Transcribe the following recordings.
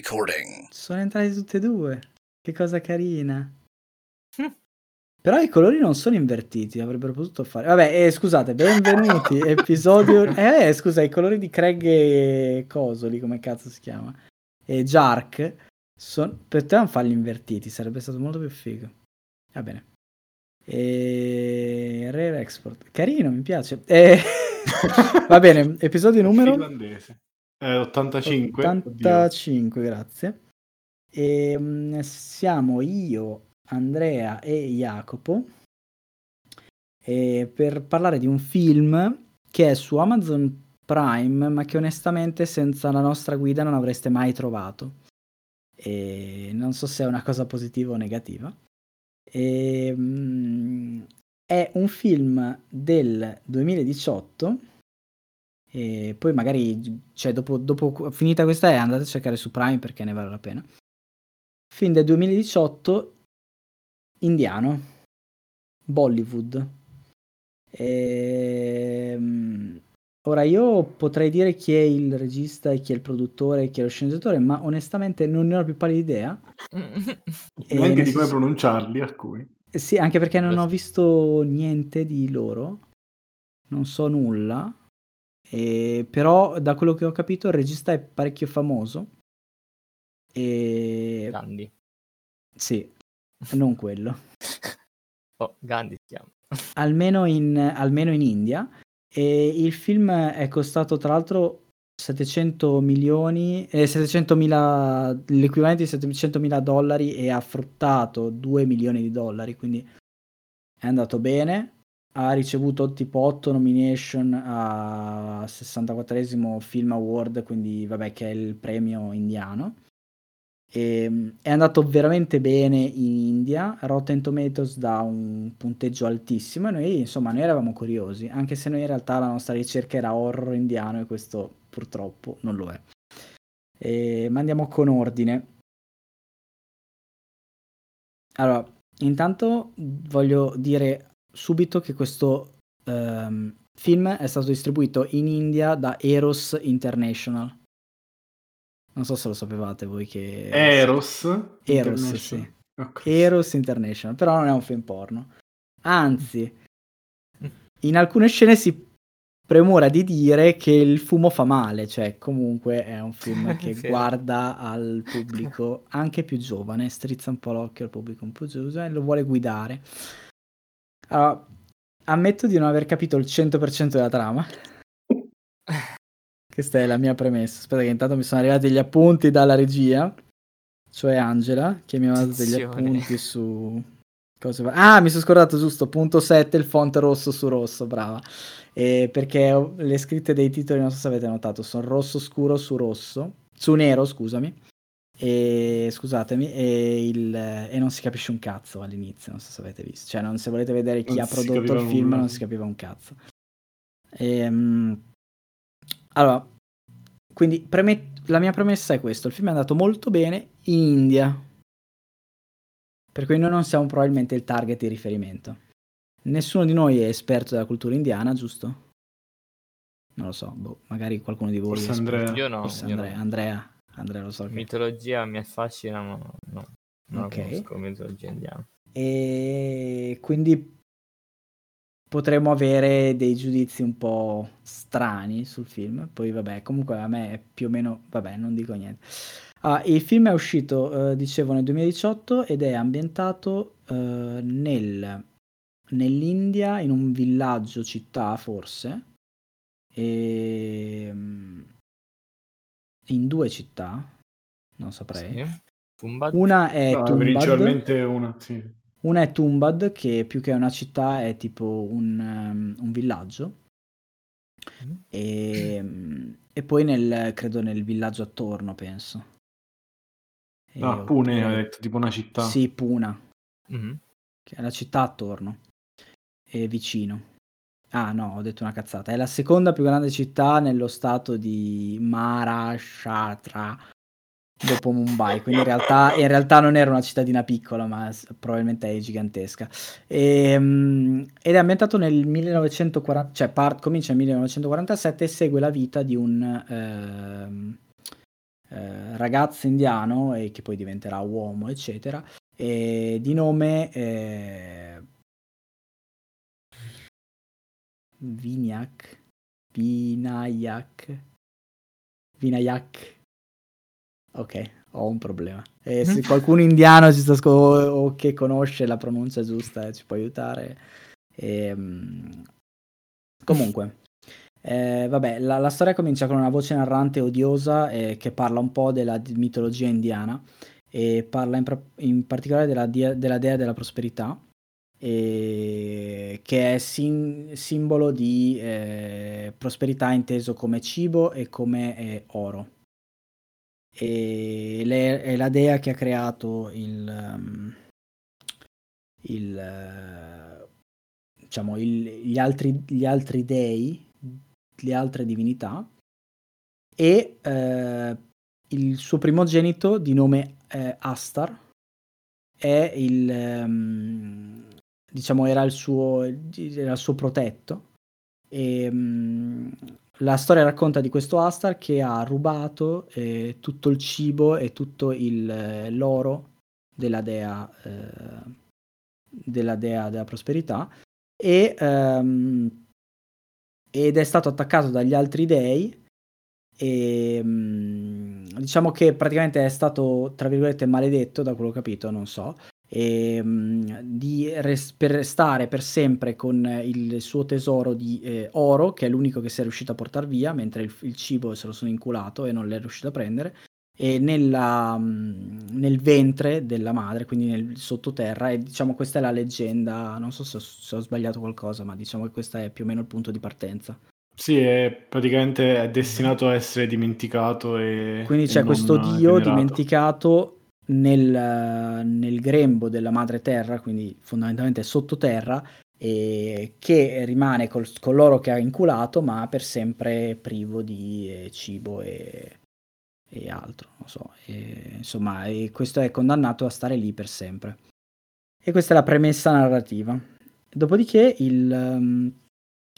recording. Sono entrati tutte e due. Che cosa carina. Però i colori non sono invertiti, avrebbero potuto fare. Vabbè, eh, scusate, benvenuti. episodio. Eh, eh, scusa, i colori di Craig e Cosoli, come cazzo si chiama? E Jark. Son... Per te non farli invertiti, sarebbe stato molto più figo. Va bene. E... Rare Export. Carino, mi piace. E... Va bene, episodio numero... Finlandese. Eh, 85. 85, grazie. E, mh, siamo io, Andrea e Jacopo e per parlare di un film che è su Amazon Prime, ma che onestamente senza la nostra guida non avreste mai trovato. E non so se è una cosa positiva o negativa. E, mh, è un film del 2018 e poi magari cioè, dopo, dopo finita questa è andate a cercare su Prime perché ne vale la pena. Film del 2018 indiano. Bollywood. E, um, ora io potrei dire chi è il regista e chi è il produttore e chi è lo sceneggiatore ma onestamente non ne ho più pallida idea. Neanche di come pronunciarli alcuni. sì anche perché non ho visto niente di loro. Non so nulla e, però da quello che ho capito il regista è parecchio famoso e... Gandhi. Sì, non quello. oh, Gandhi si chiama. almeno, in, almeno in India. E il film è costato tra l'altro 700 milioni, eh, 700 mila, l'equivalente di 700 mila dollari e ha fruttato 2 milioni di dollari, quindi è andato bene. Ha ricevuto tipo 8 nomination a 64esimo Film Award, quindi vabbè che è il premio indiano. E, ehm, è andato veramente bene in India. Rotten Tomatoes dà un punteggio altissimo e noi, insomma, noi eravamo curiosi, anche se noi in realtà la nostra ricerca era horror indiano e questo purtroppo non lo è. E, ma andiamo con ordine. Allora, intanto voglio dire subito che questo um, film è stato distribuito in India da Eros International non so se lo sapevate voi che... Eros? Eros, sì. Okay. Eros International, però non è un film porno. Anzi, in alcune scene si premura di dire che il fumo fa male, cioè comunque è un film che guarda al pubblico anche più giovane, strizza un po' l'occhio al pubblico un po' giovane lo vuole guidare. Allora, ammetto di non aver capito il 100% della trama. Questa è la mia premessa. Aspetta, che intanto mi sono arrivati gli appunti dalla regia, cioè Angela, che mi ha dato degli appunti su. Cose... Ah, mi sono scordato giusto, punto 7, il font rosso su rosso, brava. E perché le scritte dei titoli, non so se avete notato, sono rosso scuro su rosso, su nero, scusami. E scusatemi, e, il, e non si capisce un cazzo all'inizio, non so se avete visto. Cioè, non, se volete vedere chi non ha prodotto il film, nulla. non si capiva un cazzo. E, um, allora, quindi premet- la mia premessa è questa, il film è andato molto bene in India, per cui noi non siamo probabilmente il target di riferimento. Nessuno di noi è esperto della cultura indiana, giusto? Non lo so, boh, magari qualcuno di voi Forse Andrea. Io no. Forse io Andrea. no. Andrea. Andrea lo so. Che... Mitologia mi affascina, ma no. Non okay. conosco mitologia indiana. E quindi potremmo avere dei giudizi un po' strani sul film. Poi, vabbè, comunque a me è più o meno, vabbè, non dico niente. Ah, il film è uscito, eh, dicevo, nel 2018 ed è ambientato eh, nel, nell'India, in un villaggio città forse, e ehm, in due città, non saprei. Sì. Una è no, Tumbad. una, sì. Una è Tumbad, che più che una città è tipo un, um, un villaggio. Mm. E, e, poi nel, credo nel villaggio attorno, penso. E ah, Pune, hai detto, tipo una città. Sì, Puna. Mm-hmm. Che è la città attorno. E vicino. Ah no, ho detto una cazzata. È la seconda più grande città nello stato di Maharashtra dopo Mumbai, quindi in realtà, in realtà, non era una cittadina piccola, ma probabilmente è gigantesca. E, um, ed è ambientato nel 1940, cioè part, comincia nel 1947 e segue la vita di un, uh, eh, ragazzo indiano e che poi diventerà uomo, eccetera, di nome eh, Vinayak, Vinayak. Ok, ho un problema. E se qualcuno indiano ci sta sc- o che conosce la pronuncia giusta ci può aiutare. E, ehm, comunque, eh, vabbè, la, la, storia comincia con una voce narrante odiosa eh, che parla un po' della mitologia indiana e parla in, in particolare della, dia, della, dea della prosperità, che è sim, simbolo di eh, prosperità inteso come cibo e come eh, oro. E le, è la dea che ha creato il, um, il, diciamo, il, gli, altri, gli altri dei le altre divinità e eh, il suo primogenito di nome eh, Astar è il um, diciamo era il suo, era il suo protetto. E um, la storia racconta di questo Astar che ha rubato eh, tutto il cibo e tutto il, l'oro della dea eh, della dea della prosperità e um, ed è stato attaccato dagli altri dei e mm, diciamo che praticamente è stato tra virgolette maledetto da quello che ho capito non so e, mm, di res- per restare per sempre con il suo tesoro di eh, oro che è l'unico che si è riuscito a portare via mentre il, il cibo se lo sono inculato e non l'è riuscito a prendere e nella, mm, nel ventre della madre, quindi nel sottoterra, e diciamo questa è la leggenda, non so se ho, se ho, sbagliato qualcosa, ma diciamo che questo è più o meno il punto di partenza. Sì, è praticamente è destinato a essere dimenticato e... Quindi c'è questo dio venerato. dimenticato nel, nel, grembo della madre terra, quindi fondamentalmente sottoterra, e che rimane col, con l'oro che ha inculato, ma per sempre privo di eh, cibo e e altro, non so. E, insomma, e questo è condannato a stare lì per sempre. E questa è la premessa narrativa. Dopodiché il, um,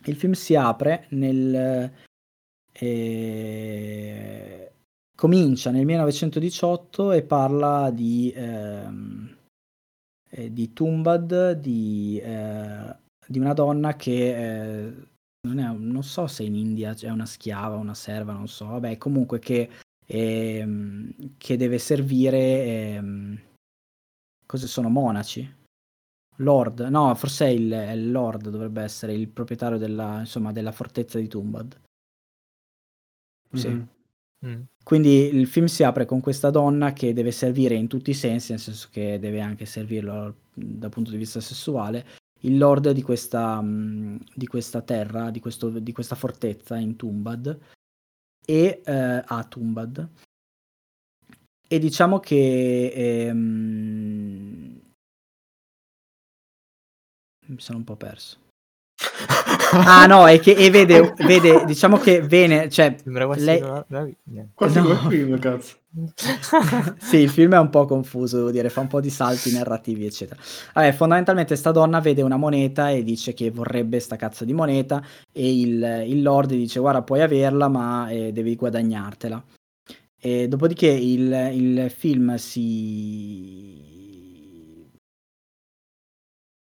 il film si apre nel... Eh, comincia nel 1918 e parla di, ehm, eh, di Tumbad, di, eh, di, una donna che eh, non, è, non, so se in India è una schiava, una serva, non so, vabbè, comunque che ehm, che deve servire... Ehm, cosa sono monaci? Lord, no, forse il, il, Lord, dovrebbe essere il proprietario della, insomma, della fortezza di Tumbad. Sì. Mm-hmm. Mm. Quindi il film si apre con questa donna che deve servire in tutti i sensi, nel senso che deve anche servirlo dal punto di vista sessuale, il lord di questa, di questa terra, di, questo, di questa fortezza in Tumbad, e eh, a Tumbad. E diciamo che ehm... mi sono un po' perso. ah no, è che e vede, vede, diciamo che Vene, cioè lei... Quasi no. film, cazzo. sì, il film è un po' confuso, devo dire, fa un po' di salti narrativi, eccetera. Vabbè, fondamentalmente sta donna vede una moneta e dice che vorrebbe sta cazzo di moneta e il, il lord dice guarda puoi averla ma eh, devi guadagnartela. E dopodiché il, il film si...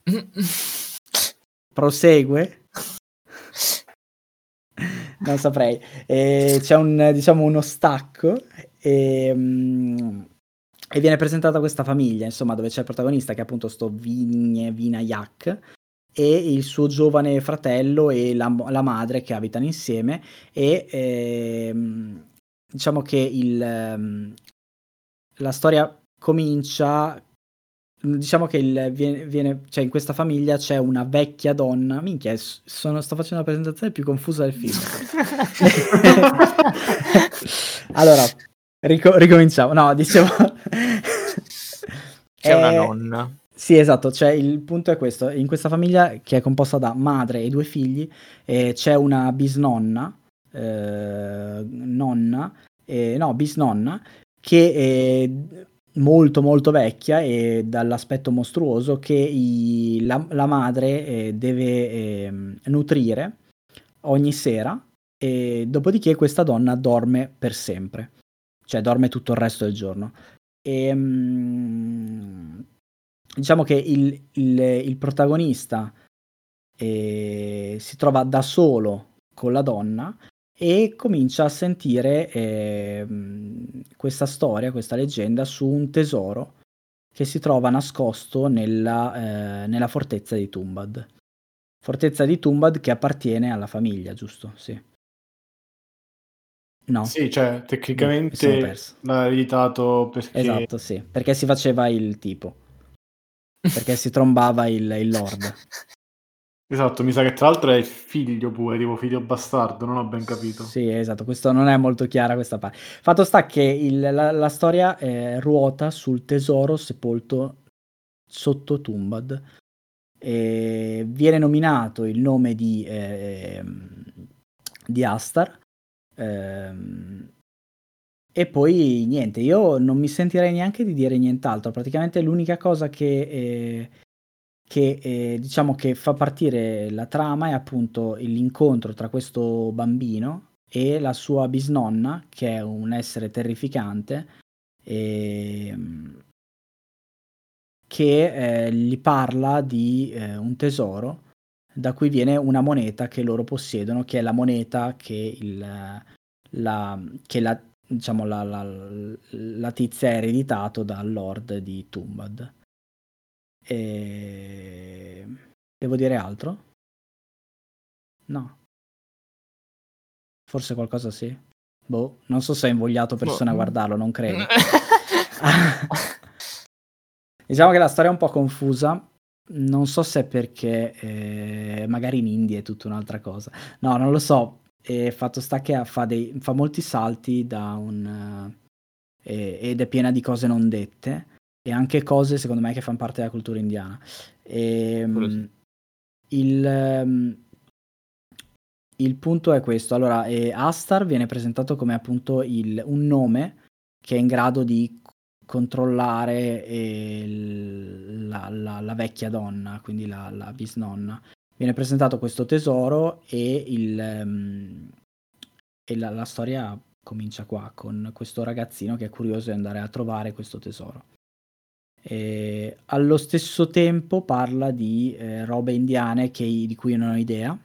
prosegue non saprei. E c'è un, diciamo, uno stacco e, um, e, viene presentata questa famiglia, insomma, dove c'è il protagonista che è appunto sto Vigne Vinayak e il suo giovane fratello e la, la madre che abitano insieme e ehm, diciamo che il, um, la storia comincia diciamo che il, viene, viene, cioè in questa famiglia c'è una vecchia donna. Minchia, sono, sto facendo la presentazione più confusa del film. allora, rico- ricominciamo. No, dicevo. c'è è... una nonna. Sì, esatto, cioè il punto è questo, in questa famiglia che è composta da madre e due figli eh, c'è una bisnonna, eh, nonna, eh, no, bisnonna, che eh, molto molto vecchia e dall'aspetto mostruoso che i, la, la, madre eh, deve eh, nutrire ogni sera e dopodiché questa donna dorme per sempre. cioè dorme tutto il resto del giorno. E, mm, diciamo che il, il, il protagonista eh, si trova da solo con la donna e comincia a sentire eh, questa storia, questa leggenda su un tesoro che si trova nascosto nella, eh, nella fortezza di Tumbad. Fortezza di Tumbad che appartiene alla famiglia, giusto? Sì. No. Sì, cioè tecnicamente l'ha ereditato perché... Esatto, sì, perché si faceva il tipo. Perché si trombava il, il lord. Esatto, mi sa che tra l'altro è figlio pure, tipo figlio bastardo, non ho ben capito. Sì, esatto, questo non è molto chiara questa parte. Fatto sta che il, la, la, storia eh, ruota sul tesoro sepolto sotto Tumbad. E viene nominato il nome di, eh, di Astar. Eh, e poi niente, io non mi sentirei neanche di dire nient'altro. Praticamente l'unica cosa che eh, che eh, diciamo che fa partire la trama è appunto l'incontro tra questo bambino e la sua bisnonna, che è un essere terrificante, e, che eh, gli parla di eh, un tesoro da cui viene una moneta che loro possiedono, che è la moneta che, il, la, che la, diciamo, la, la, la tizia ha ereditato dal lord di Tumbad. E... Devo dire altro? No. Forse qualcosa sì. Boh, non so se ha invogliato persone boh. a guardarlo, non credo. diciamo che la storia è un po' confusa. Non so se è perché eh, magari in India è tutta un'altra cosa. No, non lo so. E fatto sta che fa, dei, fa molti salti da un... Uh, ed è piena di cose non dette e anche cose secondo me che fanno parte della cultura indiana. E, ehm, il, ehm, il, punto è questo. Allora, eh, Astar viene presentato come appunto il, un nome che è in grado di controllare eh, la, la, la, vecchia donna, quindi la, la, bisnonna. Viene presentato questo tesoro e, il, um, e la storia comincia qua con questo ragazzino che è curioso di andare a trovare questo tesoro. E allo stesso tempo parla di eh, robe indiane che, di cui non ho idea.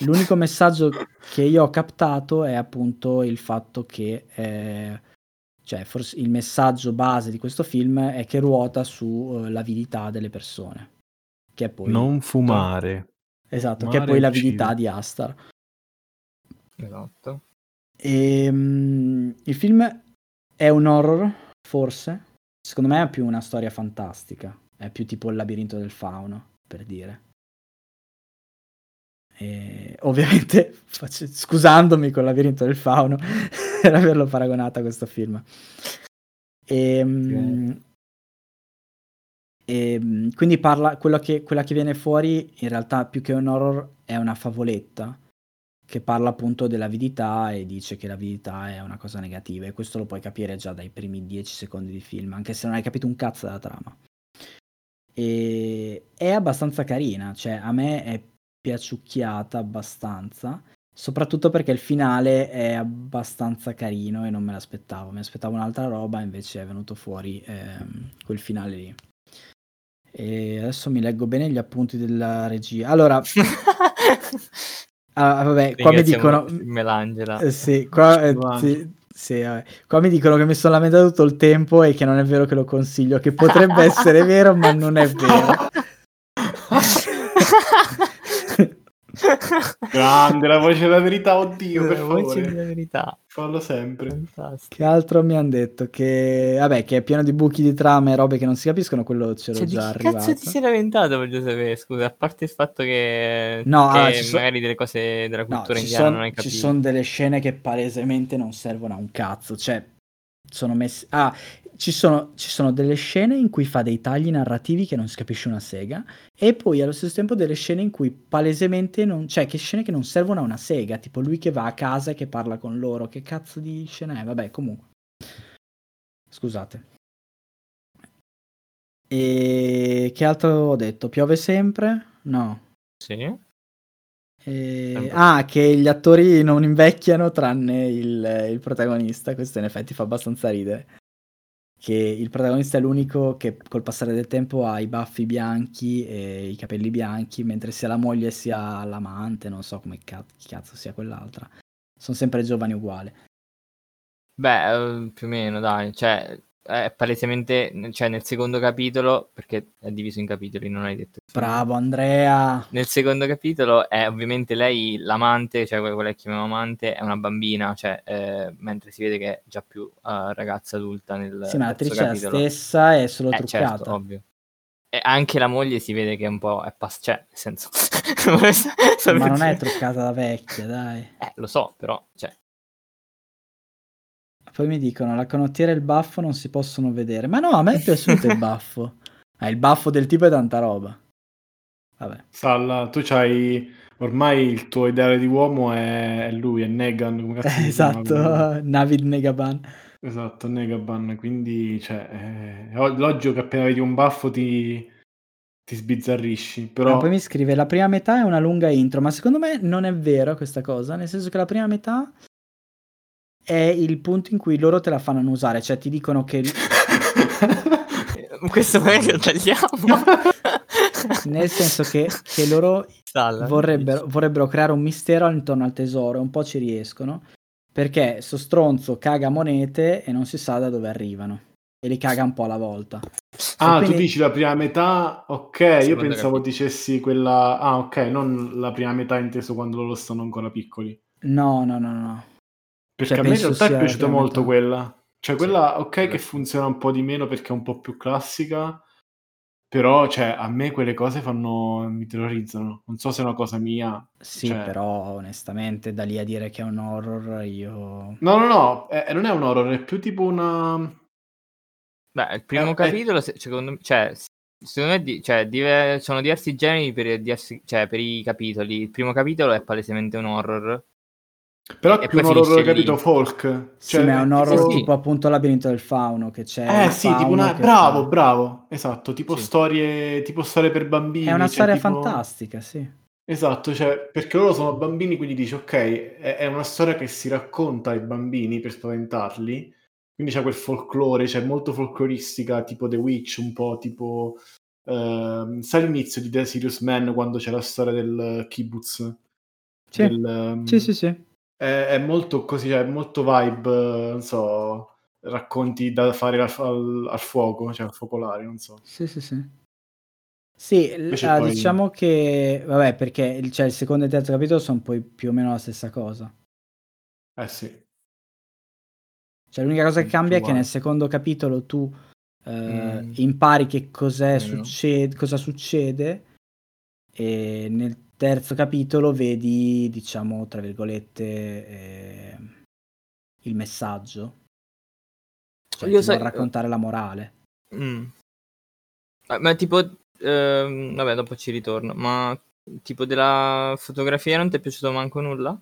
L'unico messaggio che io ho captato è appunto il fatto che, eh, cioè forse il messaggio base di questo film è che ruota sull'avidità uh, delle persone. Che è poi... Non fumare. Esatto, Fumare che è poi l'avidità di Astar. Esatto. E, um, il film è un horror, forse, Secondo me è più una storia fantastica, è più tipo il labirinto del fauno, per dire. E, ovviamente, faccio, scusandomi con il labirinto del fauno per averlo paragonato a questo film. E, okay. e, quindi parla, che, quella che viene fuori in realtà più che un horror è una favoletta che parla appunto dell'avidità e dice che l'avidità è una cosa negativa e questo lo puoi capire già dai primi dieci secondi di film, anche se non hai capito un cazzo della trama. E è abbastanza carina, cioè a me è piaciucchiata abbastanza, soprattutto perché il finale è abbastanza carino e non me l'aspettavo, mi aspettavo un'altra roba, invece è venuto fuori ehm, quel finale lì. E adesso mi leggo bene gli appunti della regia. Allora, Ah, vabbè, qua mi dicono... Melangela. Eh, sì, qua, eh, sì, sì, qua mi dicono che mi sono lamentato tutto il tempo e che non è vero che lo consiglio, che potrebbe essere vero, ma non è vero. Grande, la voce della verità, oddio, per la favore. voce della verità. Fallo sempre. Fantastico. Che altro mi hanno detto? Che, vabbè, che è pieno di buchi di trama e robe che non si capiscono, quello ce l'ho cioè, già arrivato. cazzo ti sei lamentato, voglio sapere, scusa, a parte il fatto che, no, che allora, magari delle cose della cultura no, indiana son, non hai capito. Ci sono delle scene che palesemente non servono a un cazzo, cioè sono messi... Ah, ci sono, ci sono, delle scene in cui fa dei tagli narrativi che non si capisce una sega e poi allo stesso tempo delle scene in cui palesemente non... cioè che scene che non servono a una sega, tipo lui che va a casa e che parla con loro, che cazzo di scena è? Vabbè, comunque. Scusate. E che altro ho detto? Piove sempre? No. Sì. E... Ah, che gli attori non invecchiano tranne il, il, protagonista, questo in effetti fa abbastanza ridere. Che il protagonista è l'unico che col passare del tempo ha i baffi bianchi e i capelli bianchi, mentre sia la moglie sia l'amante, non so come cazzo, sia quell'altra, sono sempre giovani uguali. Beh, eh, più o meno, dai, cioè è palesemente, cioè nel secondo capitolo, perché è diviso in capitoli, non hai detto. Bravo Andrea! Nel secondo capitolo è ovviamente lei l'amante, cioè quella che chiamiamo amante, è una bambina, cioè, eh, mentre si vede che è già più uh, ragazza adulta nel Sì, ma l'attrice è la stessa, è solo eh, truccata. Certo, ovvio. E anche la moglie si vede che è un po' è pass- cioè, nel senso... ma non è truccata da vecchia, dai. Eh, lo so, però, cioè, poi mi dicono la canottiera e il baffo non si possono vedere. Ma no, a me è piaciuto il baffo. Ah, il baffo del tipo è tanta roba. Vabbè. Salla, tu c'hai ormai il tuo ideale di uomo è lui, è Negan. Come eh, esatto, Navid Negaban. Esatto, Negaban. Quindi, cioè, eh, l'oggi che appena vedi un baffo ti, ti sbizzarrisci. Però... Ah, poi mi scrive: La prima metà è una lunga intro, ma secondo me non è vero questa cosa. Nel senso che la prima metà è il punto in cui loro te la fanno usare, cioè ti dicono che... Questo magari lo tagliamo. Nel senso che, che loro vorrebbero, vorrebbero, creare un mistero intorno al tesoro, un po' ci riescono, perché sto stronzo caga monete e non si sa da dove arrivano. E li caga un po' alla volta. Ah, quindi... tu dici la prima metà? Ok, io pensavo capito. dicessi quella... Ah, ok, non la prima metà inteso quando loro stanno ancora piccoli. No, no, no, no. Perché cioè, a me in realtà è piaciuta molto quella. Cioè, quella, ok, sì. che funziona un po' di meno perché è un po' più classica, però, cioè, a me quelle cose fanno... mi terrorizzano. Non so se è una cosa mia. Sì, cioè... però, onestamente, da lì a dire che è un horror, io... No, no, no, è, non è un horror, è più tipo una... Beh, il primo è, capitolo, è... secondo me, cioè, secondo me di, cioè, dive, sono diversi generi per, diversi, cioè, per i capitoli. Il primo capitolo è palesemente un horror, però è più un horror, capito, folk. Cioè, sì, ma è un horror tipo, tipo appunto Labirinto del Fauno, che c'è... Eh sì, tipo una... Bravo, fa... bravo, esatto, tipo sì. storie tipo storie per bambini. È una cioè, storia tipo... fantastica, sì. Esatto, cioè, perché loro sono bambini, quindi dici, ok, è, è una storia che si racconta ai bambini per spaventarli, quindi c'è quel folklore, c'è cioè molto folcloristica, tipo The Witch, un po' tipo... Uh, sai l'inizio di The Serious Man quando c'è la storia del kibbutz? Sì, del, um... sì, sì, sì è, è molto così, è molto vibe, non so, racconti da fare al, al, al fuoco, cioè al focolare, non so. Sì, sì, sì. Sì, ah, poi... diciamo che, vabbè, perché cioè, il secondo e il terzo capitolo sono poi più o meno la stessa cosa. Eh sì. Cioè, l'unica cosa che cambia è che nel secondo capitolo tu eh, mm. impari che cos'è, succede, cosa succede e nel terzo capitolo vedi, diciamo, tra virgolette, eh, il messaggio. Cioè, Io sai... raccontare la morale. Mm. Ma tipo, ehm, vabbè, dopo ci ritorno, ma tipo della fotografia non ti è piaciuto manco nulla?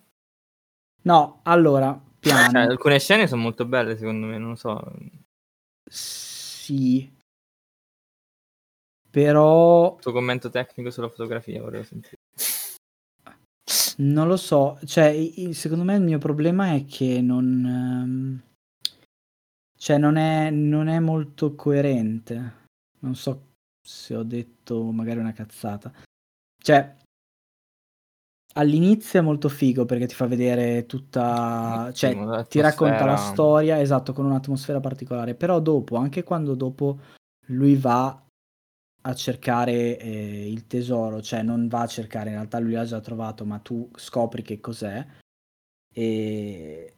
No, allora, piano. Cioè, alcune scene sono molto belle, secondo me, non lo so. Sì. Però... Il tuo commento tecnico sulla fotografia vorrei sentire. Non lo so, cioè, secondo me il mio problema è che non, ehm, cioè, non è, non è molto coerente. Non so se ho detto magari una cazzata. Cioè, all'inizio è molto figo perché ti fa vedere tutta, cioè, ti racconta la storia, esatto, con un'atmosfera particolare, però dopo, anche quando dopo lui va a cercare eh, il tesoro, cioè non va a cercare, in realtà lui l'ha già trovato, ma tu scopri che cos'è e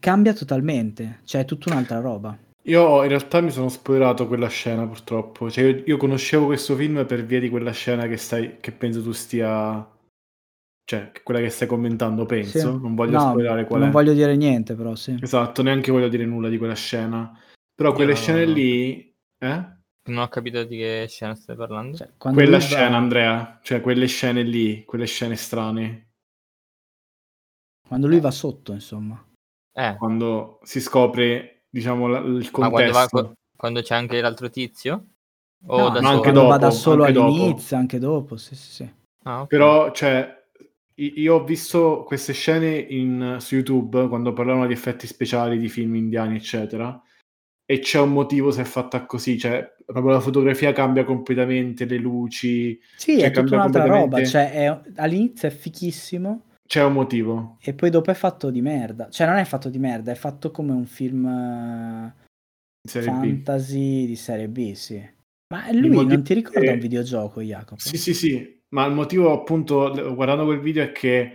cambia totalmente, cioè è tutta un'altra roba. Io in realtà mi sono spoilerato quella scena purtroppo, cioè io, io conoscevo questo film per via di quella scena che, stai, che penso tu stia cioè quella che stai commentando penso, sì. non voglio no, spoilerare qual non è. voglio dire niente però sì. Esatto, neanche voglio dire nulla di quella scena. Però quelle Io... scene lì... Eh? Non ho capito di che scena stai parlando. Cioè, quella scena, va... Andrea, cioè quelle scene lì, quelle scene strane. Quando lui va sotto, insomma. Eh. Quando si scopre, diciamo, la, il contesto. Quando, va, quando, c'è anche l'altro tizio? O no, da solo? anche dopo, va da solo anche all'inizio, dopo. anche dopo, sì, sì, sì. Ah, okay. Però, cioè, io ho visto queste scene in, su YouTube quando parlavano di effetti speciali di film indiani, eccetera. E c'è un motivo se è fatta così, cioè proprio la fotografia cambia completamente, le luci. Sì, cioè, è tutta un'altra roba. Cioè, è, all'inizio è fichissimo. C'è un motivo. E poi dopo è fatto di merda. Cioè, non è fatto di merda, è fatto come un film serie fantasy B. di serie B, sì. Ma lui non ti ricorda un videogioco, Jacopo? Sì, sì, sì. Ma il motivo, appunto, guardando quel video, è che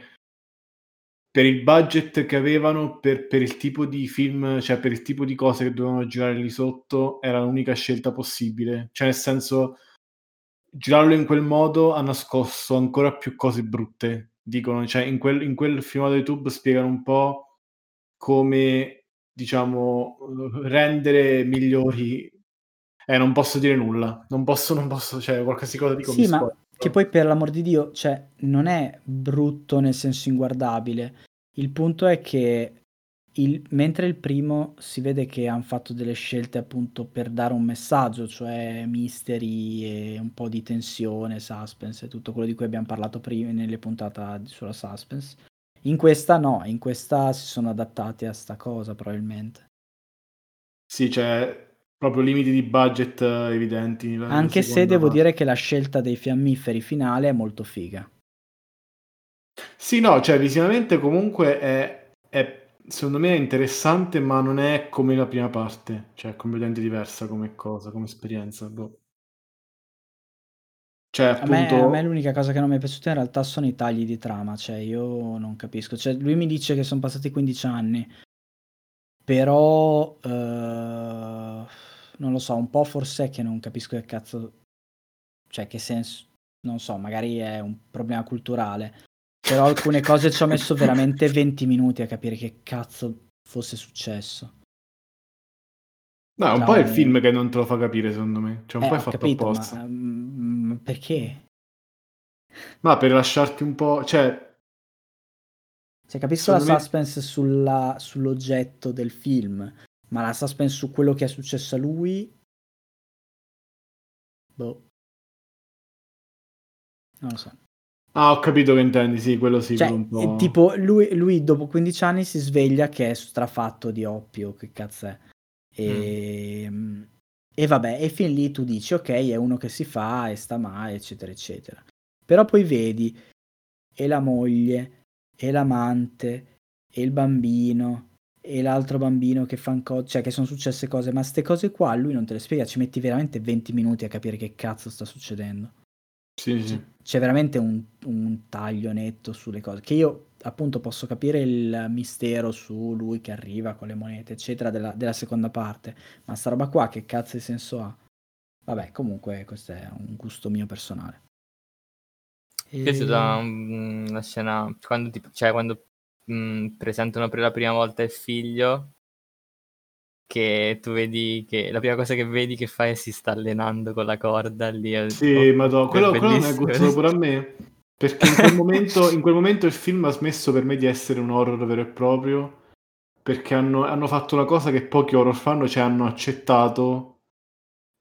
per il budget che avevano, per, per, il tipo di film, cioè per il tipo di cose che dovevano girare lì sotto, era l'unica scelta possibile. Cioè, nel senso, girarlo in quel modo ha nascosto ancora più cose brutte. Dicono, cioè, in quel, in quel filmato YouTube spiegano un po' come, diciamo, rendere migliori. Eh, non posso dire nulla. Non posso, non posso, cioè, qualsiasi cosa dico sì, ma che poi per l'amor di Dio, cioè, non è brutto nel senso inguardabile. Il punto è che il, mentre il primo si vede che hanno fatto delle scelte appunto per dare un messaggio, cioè mystery e un po' di tensione, suspense e tutto quello di cui abbiamo parlato prima nelle puntate sulla suspense. In questa no, in questa si sono adattati a sta cosa probabilmente. Sì, cioè proprio limiti di budget eh, evidenti. Anche se devo parte. dire che la scelta dei fiammiferi finale è molto figa. Sì, no, cioè visivamente comunque è, è, secondo me è interessante, ma non è come la prima parte, cioè è completamente diversa come cosa, come esperienza. Boh. Cioè, appunto... a, me, a me l'unica cosa che non mi è piaciuta in realtà sono i tagli di trama, cioè io non capisco. Cioè, lui mi dice che sono passati 15 anni, però... Uh non lo so, un po' forse che non capisco che cazzo, cioè che senso, non so, magari è un problema culturale, però alcune cose ci ho messo veramente 20 minuti a capire che cazzo fosse successo. No, un cioè, po' è il film che non te lo fa capire, secondo me. Cioè, un eh, po' è fatto capito, apposta. Ma, um, perché? Ma per lasciarti un po'... Cioè... Cioè, capisco la me... suspense sulla, sull'oggetto del film, ma la suspense su quello che è successo a lui... Boh. Non lo so. Ah, ho capito che intendi, sì, quello sì. Cioè, quello tipo, lui, lui, dopo 15 anni si sveglia che è strafatto di oppio, che cazzo è. E, mm. e vabbè, e fin lì tu dici, ok, è uno che si fa e sta male, eccetera, eccetera. Però poi vedi, e la moglie, e l'amante, e il bambino, e l'altro bambino che fa cose, cioè che sono successe cose, ma queste cose qua lui non te le spiega, ci metti veramente 20 minuti a capire che cazzo sta succedendo. Sì, sì. C'è veramente un, un, taglio netto sulle cose, che io appunto posso capire il mistero su lui che arriva con le monete, eccetera, della, della seconda parte, ma sta roba qua che cazzo di senso ha? Vabbè, comunque questo è un gusto mio personale. E... Questa è stata una scena, quando, ti, cioè, quando mh, mhmm, presentano per la prima volta il figlio che tu vedi che la prima cosa che vedi che fa è si sta allenando con la corda lì. Sì, oh, ma quello, quello mi è gustato pure a me. Perché in quel, momento, in quel momento il film ha smesso per me di essere un horror vero e proprio. Perché hanno, hanno fatto una cosa che pochi horror fanno, cioè hanno accettato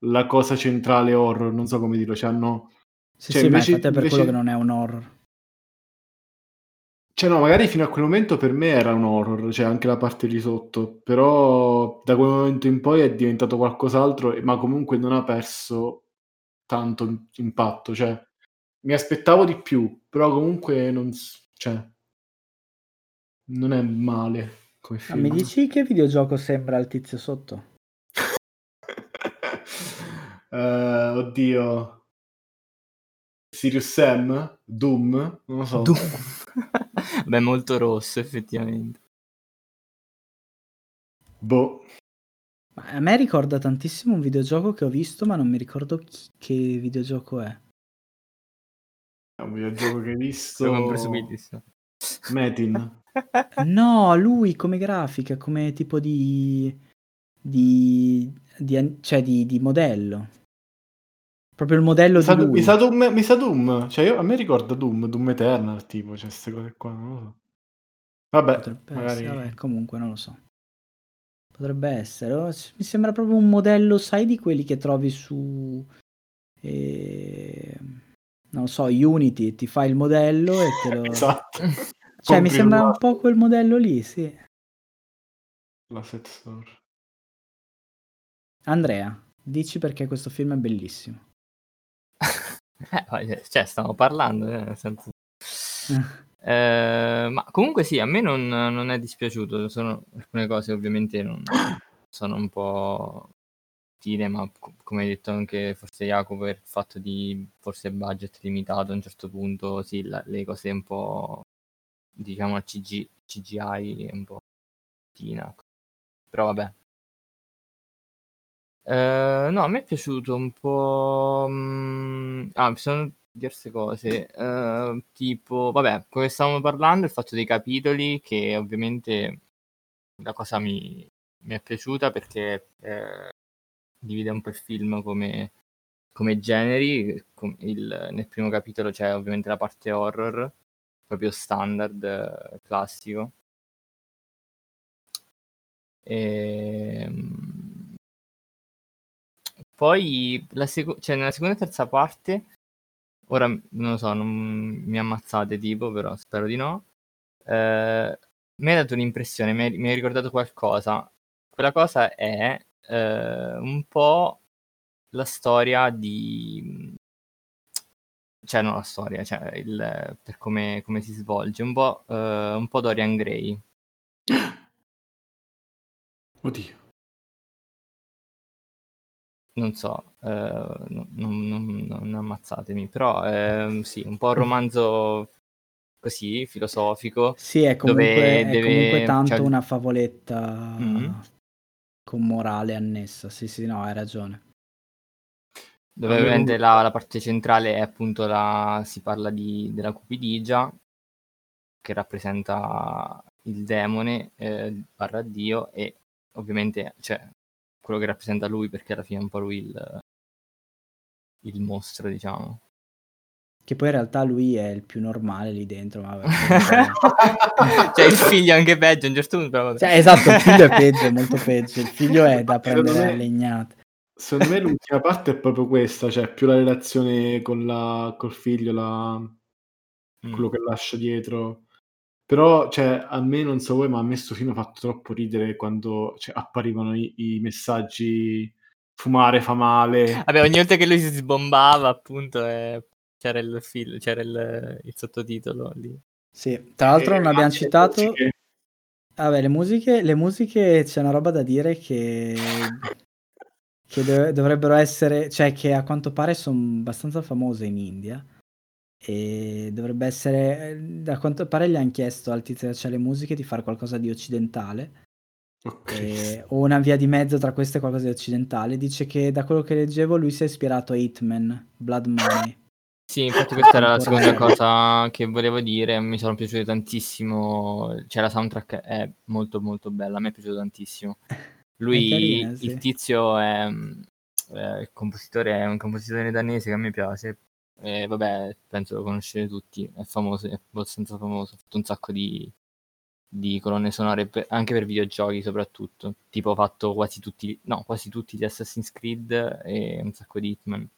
la cosa centrale horror, non so come dirlo, cioè hanno... Sì, cioè, sì, invece, ma infatti è per invece... quello che non è un horror. Cioè, no, magari fino a quel momento per me era un horror, cioè anche la parte di sotto, però da quel momento in poi è diventato qualcos'altro, ma comunque non ha perso tanto impatto, cioè mi aspettavo di più, però comunque non, cioè, non è male come film. Ma mi dici che videogioco sembra il tizio sotto? uh, oddio. Sirius Sam? Doom? Non lo so. Doom. Beh, molto rosso, effettivamente. Boh. a me ricorda tantissimo un videogioco che ho visto, ma non mi ricordo chi, che videogioco è. È un videogioco che hai visto. Sono presumibile. Metin. no, lui come grafica, come tipo di. di. di, cioè di, di modello. Proprio il modello mi di lui. Mi sa Doom, mi sa Doom. Cioè, io, a me ricorda Doom, Doom Eternal, tipo, cioè, queste cose qua, non lo so. Vabbè, Potrebbe magari... essere, vabbè, comunque non lo so. Potrebbe essere. Oh, mi sembra proprio un modello, sai, di quelli che trovi su... Eh... Non lo so, Unity, ti fa il modello e te lo... esatto. Cioè, mi sembra un po' quel modello lì, sì. L'asset store. Andrea, dici perché questo film è bellissimo. Eh, cioè, stiamo parlando, eh, nel senso... Eh, ma comunque sì, a me non, non, è dispiaciuto. Sono alcune cose ovviamente non, sono un po' stile, ma come hai detto anche forse Jacopo, per il fatto di forse budget limitato a un certo punto, sì, la, le cose un po' diciamo CG, CGI un po' tina. Però vabbè. Eh, no, a me è piaciuto un po'. Mh... Ah, sono diverse cose. Uh, tipo, vabbè, come stavamo parlando, il fatto dei capitoli, che ovviamente la cosa mi, mi è piaciuta perché eh, divide un po' il film come, come generi. Il, nel primo capitolo c'è ovviamente la parte horror, proprio standard, eh, classico. Ehm, poi seco- cioè, nella seconda e terza parte ora non lo so, non mi ammazzate tipo, però spero di no. Eh, mi ha dato un'impressione, mi ha, mi ha ricordato qualcosa. Quella cosa è eh, un po' la storia di... Cioè, non la storia, cioè il, per come, come, si svolge, un po', eh, un po' Dorian Gray. Oddio non so, eh, non, non, non, ammazzatemi, però eh, sì, un po' un romanzo così, filosofico. Sì, è comunque, è deve... comunque tanto cioè... una favoletta mm-hmm. con morale annessa, sì sì, no, hai ragione. Dove ovviamente la, la, parte centrale è appunto la, si parla di, della cupidigia, che rappresenta il demone eh, barra Dio e ovviamente cioè, quello che rappresenta lui perché alla fine è un po' lui il, il mostro, diciamo. Che poi in realtà lui è il più normale lì dentro. Ma cioè il figlio è anche peggio a un certo punto. Però cioè, esatto, il figlio è peggio, è molto peggio. Il figlio è da prendere me, a legnate. Secondo me l'ultima parte è proprio questa, cioè più la relazione con la, col figlio, la, mm. quello che lascia dietro. Però, cioè, a me non so voi, ma a me sto film ha fatto troppo ridere quando cioè, apparivano i, i, messaggi fumare fa male. Vabbè, ogni volta che lui si sbombava, appunto, eh, c'era il film, c'era il, il, sottotitolo lì. Sì, tra l'altro e non abbiamo citato... Musiche. Vabbè, le musiche, le musiche c'è una roba da dire che, che dov- dovrebbero essere, cioè che a quanto pare sono abbastanza famose in India e dovrebbe essere, da quanto pare gli hanno chiesto al tizio che c'è le musiche di fare qualcosa di occidentale. Okay. E, o una via di mezzo tra queste e qualcosa di occidentale. Dice che da quello che leggevo lui si è ispirato a Hitman, Blood Money. Sì, infatti questa era la seconda cosa che volevo dire, mi sono piaciute tantissimo, cioè la soundtrack è molto molto bella, a me è piaciuto tantissimo. Lui, carina, sì. il tizio è, è, il compositore, è un compositore danese che a me piace, e vabbè, penso lo conoscete tutti, è famoso, è abbastanza famoso, ha fatto un sacco di, di colonne sonore per, anche per videogiochi soprattutto, tipo ha fatto quasi tutti, no, quasi tutti gli Assassin's Creed e un sacco di Hitman.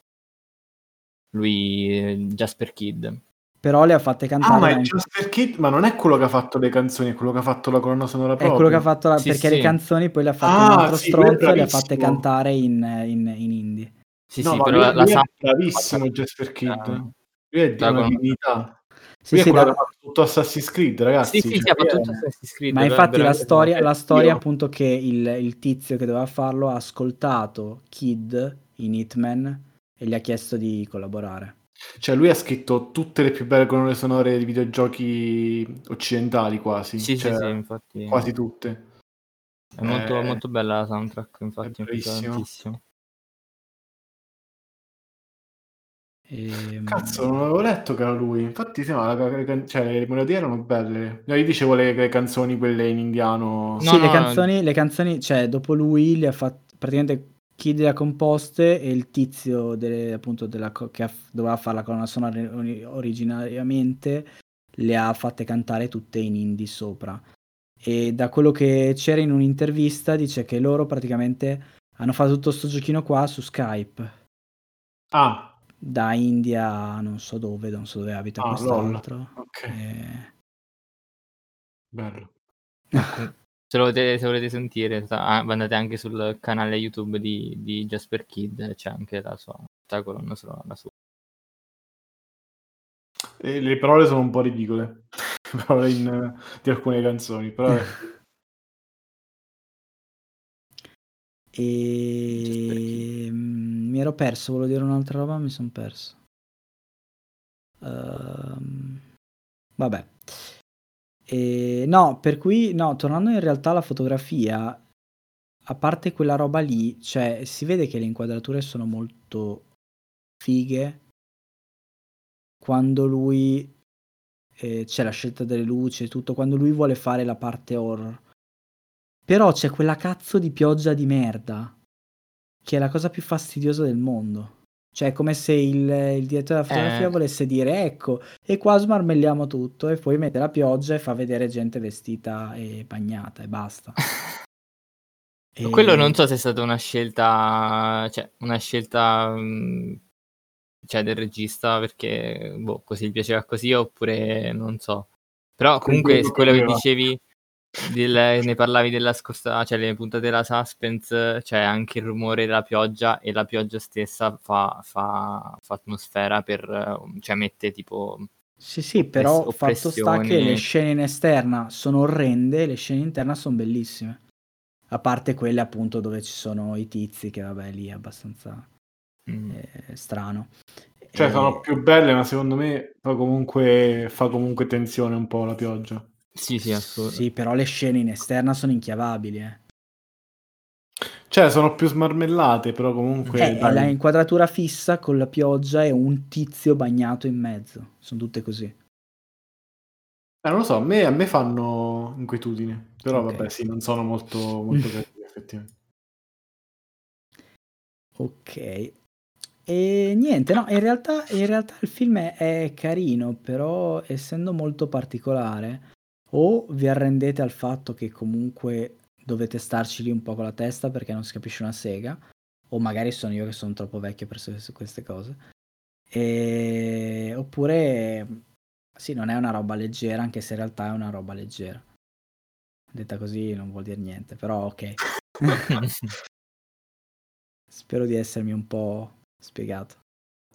Lui, Jasper Kid. Però le ha fatte cantare. Ah, ma è Jasper Kid, ma non è quello che ha fatto le canzoni, è quello che ha fatto la colonna sonora proprio. È quello che ha fatto la... sì, perché sì. le canzoni poi le ha fatte ah, un altro sì, stronzo e le ha fatte cantare in, in, in indie. Sì, no, sì, però lui, la, lui è bravissimo Jasper Kidd. Uh, lui è di una divinità. Sì, sì, da... fatto tutto Assassin's Creed, ragazzi. Sì, sì, cioè, sì, ha fatto tutto Assassin's Creed. Ma infatti la storia, la storia appunto che il, il, tizio che doveva farlo ha ascoltato Kid in Hitman e gli ha chiesto di collaborare. Cioè lui ha scritto tutte le più belle colonne sonore di videogiochi occidentali quasi. Sì, cioè, sì, sì, infatti. Quasi tutte. È molto, eh, molto bella la soundtrack, infatti, mi piace E... Ehm, Cazzo, non avevo letto che era lui. Infatti, sì, no, la, cioè, le melodie erano belle. No, io dicevo le, le, canzoni, quelle in indiano. No, sì, no, le, canzoni, le canzoni, cioè, dopo lui le ha fatte praticamente chi le ha composte e il tizio delle, appunto della, che ha, doveva fare la colonna sonora originariamente le ha fatte cantare tutte in indie sopra. E da quello che c'era in un'intervista dice che loro praticamente hanno fatto tutto questo giochino qua su Skype. Ah, da India, non so dove, non so dove abita Ah, quest'altro. Ok, Eh, bello. Se lo volete, se volete sentire, ah, andate anche sul canale YouTube di, di Jasper Kid, c'è anche la sua, la colonna la sua. E le parole sono un po' ridicole, le parole in- di alcune canzoni, però E mi ero perso, volevo dire un'altra roba, mi sono perso. Ehm, vabbè. E, no, per cui, no, tornando in realtà alla fotografia, a parte quella roba lì, cioè, si vede che le inquadrature sono molto fighe quando lui eh, c'è la scelta delle luci e tutto, quando lui vuole fare la parte horror. Però c'è quella cazzo di pioggia di merda che è la cosa più fastidiosa del mondo. Cioè, è come se il, il direttore della fotografia Eh. volesse dire: Ecco, e qua smarmelliamo tutto, e poi mette la pioggia e fa vedere gente vestita e bagnata e basta. E- Quello non so se è stata una scelta, cioè una scelta cioè, del regista perché boh, così gli piaceva così oppure non so. Però comunque quello che quello che dicevi, del- ne parlavi della scorsa, cioè le puntate della suspense, c'è anche il rumore della pioggia e la pioggia stessa fa, fa, fa atmosfera per, eh, cioè mette tipo... Sì, sì, però Oppress- fatto sta che le scene in esterna sono orrende, le scene in interna sono bellissime. A parte quelle appunto dove ci sono i tizi, che vabbè lì è abbastanza mm, eh, strano. cioè, E- sono più belle, ma secondo me fa comunque, fa comunque tensione un po' la pioggia. Sì, sì, assolutamente. Sì, però le scene in esterna sono inchiavabili. Eh. Cioè, sono più smarmellate, però comunque... Eh, dai. la inquadratura fissa con la pioggia e un tizio bagnato in mezzo. Sono tutte così. Eh, non lo so, a me, a me fanno inquietudine, però Ok. vabbè, sì, non sono molto, molto creativi, effettivamente. Ok. E niente, no, in realtà, in realtà il film è, è carino, però essendo molto particolare, o vi arrendete al fatto che comunque dovete starci lì un po' con la testa perché non si capisce una sega, o magari sono io che sono troppo vecchio per su queste cose. E... Oppure, sì, non è una roba leggera, anche se in realtà è una roba leggera. Detta così non vuol dire niente, però ok. Spero di essermi un po' spiegato.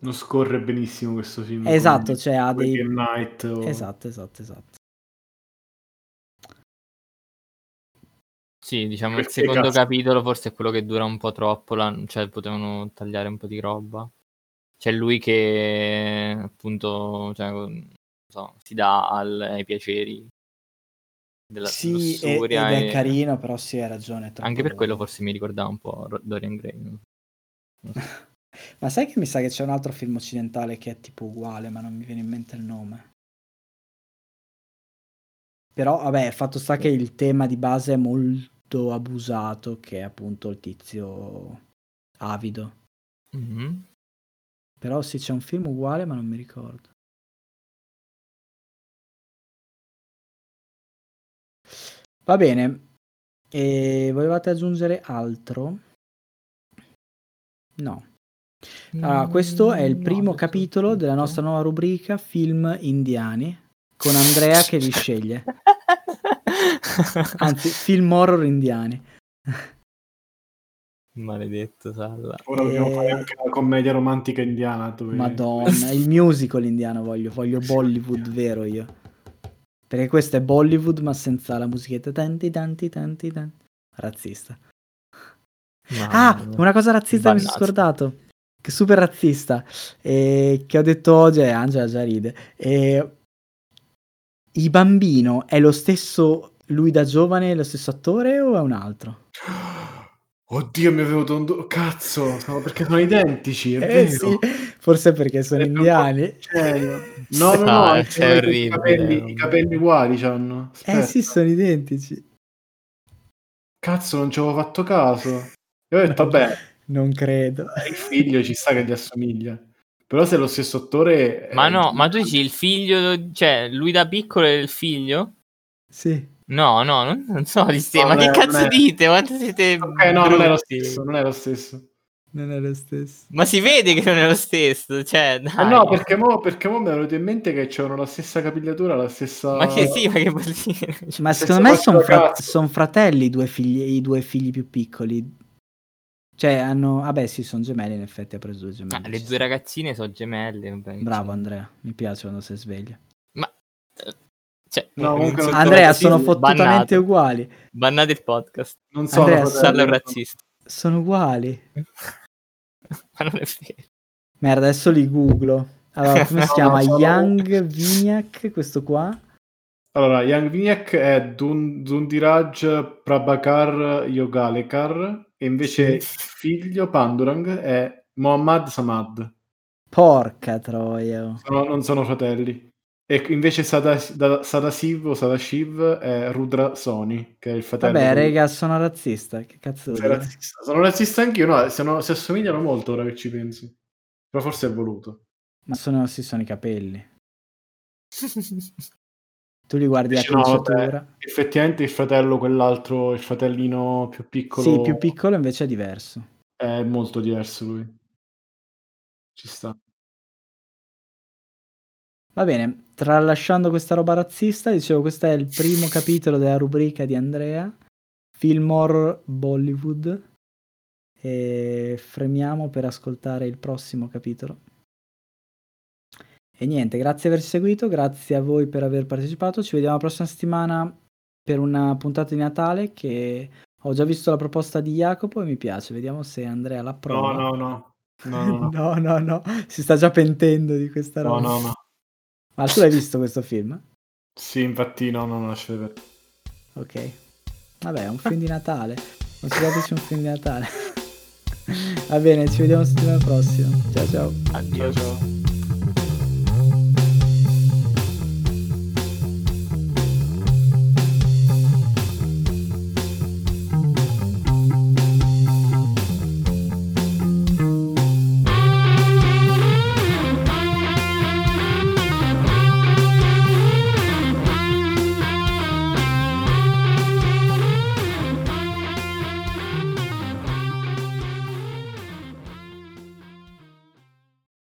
Non scorre benissimo questo film. Esatto, cioè ha dei... Night o- Esatto, esatto, esatto. Sì, diciamo il secondo cazzo? capitolo forse è quello che dura un po' troppo, la- cioè potevano tagliare un po' di roba. C'è lui che appunto cioè, non so, si dà al- ai piaceri della Sì, ed lussuria è e- carino, però sì, hai ragione. Anche per quello forse mi ricordava un po' Dorian Gray. no? Ma sai che mi sa che c'è un altro film occidentale che è tipo uguale, ma non mi viene in mente il nome. Però, vabbè, fatto sta che il tema di base è molto abusato, che è appunto il tizio avido. Mhm. Però sì, c'è un film uguale, ma non mi ricordo. Va bene. E volevate aggiungere altro? No. Allora, questo è il Mm, primo no, capitolo della nostra nuova rubrica Film indiani con Andrea che li sceglie. Anzi, film horror indiani. Maledetto Salla. Ora dobbiamo Eh, fare anche la commedia romantica indiana. Dove... Madonna, il musical indiano voglio, voglio Bollywood vero io. Perché questo è Bollywood ma senza la musichetta tanti tanti tanti tanti. Razzista. Ah, Mamma mia. una cosa razzista che mi sono scordato. Che super razzista. E che ho detto oggi, e Angela già ride. E... Il bambino è lo stesso lui da giovane, lo stesso attore o è un altro? Oddio, mi è venuto un... do- Cazzo, sono- perché sono identici, è Eh vero. sì, forse perché sono un po' indiani. No, no, no, Ah, è i capelli, i capelli uguali c'hanno. Eh sì, sono identici. Cazzo, non ci avevo fatto caso. Io ho detto, vabbè, Non credo. il figlio ci sta che gli assomiglia. Però se è lo stesso attore... Ma eh, no, ma tu dici il figlio, cioè lui da piccolo è il figlio? Sì. No, no, non, non so di ste, No, ma che cazzo è- dite? Quanto siete Ok, no, non è lo stesso, non è lo stesso. Non è lo stesso. Ma si vede che non è lo stesso, cioè, dai. Ah, no, perché mo, perché mo mi è venuto in mente che c'erano la stessa capigliatura, la stessa... Ma che sì, ma che vuol dire? Ma Se secondo me sono fra- son fratelli i due, figli, i due figli più piccoli. Cioè, hanno... Vabbè, sì, sono gemelli, in effetti ha preso due gemelli. Ah, le due ragazzine sono gemelle. vabbè, Bravo. Andrea, mi piace quando sei sveglio. Cioè, No, un comunque Andrea, sono fottutamente bannato. uguali. Bannate il podcast. Non sono Andrea, fratelli, Sarlo è no. razzista. Sono uguali. Ma non è vero. Merda, adesso li googlo. Allora, come si No, chiama? sono- Young Vignac, questo qua? Allora, Young Vignac è Dun- Dundiraj Prabhakar Yogalekar e invece Sì. figlio Pandurang è Mohammad Samad. Porca troia. Sono- non sono fratelli. E invece Sada- da- Sadasiv o Sadashiv è Rudra Soni, che è il fratello. Vabbè, di- rega, sono razzista. Che cazzo Sei razzista. Sono razzista anch'io, no, sono- si assomigliano molto ora che ci penso. Però forse è voluto. Ma sono, sì, sono i capelli. Tu li guardi a Invece no, conciatura. Effettivamente il fratello, quell'altro, il fratellino più piccolo, Sì, più piccolo invece è diverso. è molto diverso lui. Ci sta. Va bene, tralasciando questa roba razzista, dicevo, questo è il primo capitolo della rubrica di Andrea, Film Horror Bollywood, e fremiamo per ascoltare il prossimo capitolo. E niente, grazie di averci seguito, grazie a voi per aver partecipato, ci vediamo la prossima settimana per una puntata di Natale che ho già visto la proposta di Jacopo e mi piace, vediamo se Andrea No, l'approva. no, no. No, no, no. no, no, no, si sta già pentendo di questa No, roba. no, no. Ma tu l'hai visto questo film? Sì, infatti no, no, no, lascia vedere. Ok. Vabbè, è un film di Natale. Considerateci un film di Natale. Va bene, ci vediamo settimana prossima. Ciao ciao. Addio. Ciao, ciao.